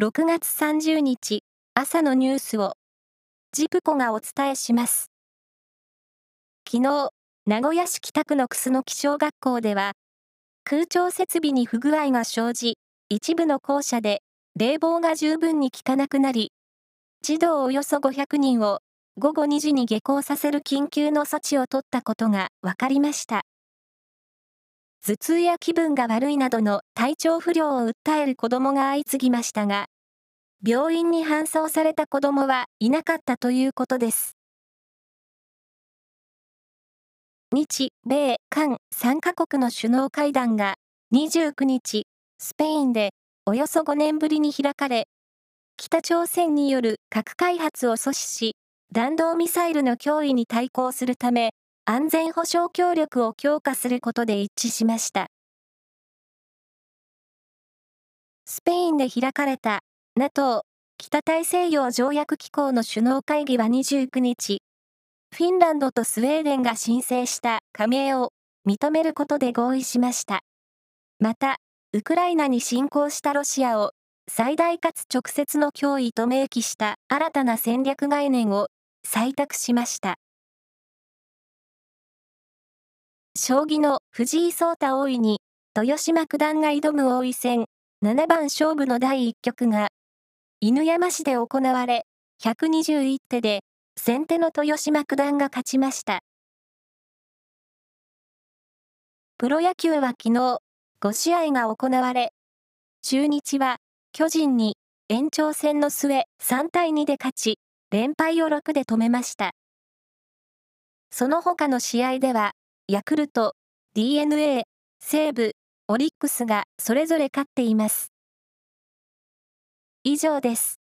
6月30日朝のニュースをジプコがお伝えします。昨日、名古屋市北区の楠木小学校では空調設備に不具合が生じ、一部の校舎で冷房が十分に効かなくなり、児童およそ500人を午後2時に下校させる緊急の措置を取ったことが分かりました。頭痛や気分が悪いなどの体調不良を訴える子供が相次ぎましたが、病院に搬送された子供はいなかったということです。日、米、韓3カ国の首脳会談が29日、スペインでおよそ5年ぶりに開かれ、北朝鮮による核開発を阻止し、弾道ミサイルの脅威に対抗するため、安全保障協力を強化することで一致しました。スペインで開かれた NATO 北大西洋条約機構の首脳会議は29日、フィンランドとスウェーデンが申請した加盟を認めることで合意しました。また、ウクライナに侵攻したロシアを最大かつ直接の脅威と明記した新たな戦略概念を採択しました。将棋の藤井聡太王位に、豊島九段が挑む王位戦、7番勝負の第1局が、犬山市で行われ、121手で、先手の豊島九段が勝ちました。プロ野球は昨日、5試合が行われ、中日は、巨人に延長戦の末3対2で勝ち、連敗を6で止めました。その他の試合では、ヤクルト、DNA、西武、オリックスがそれぞれ勝っています。以上です。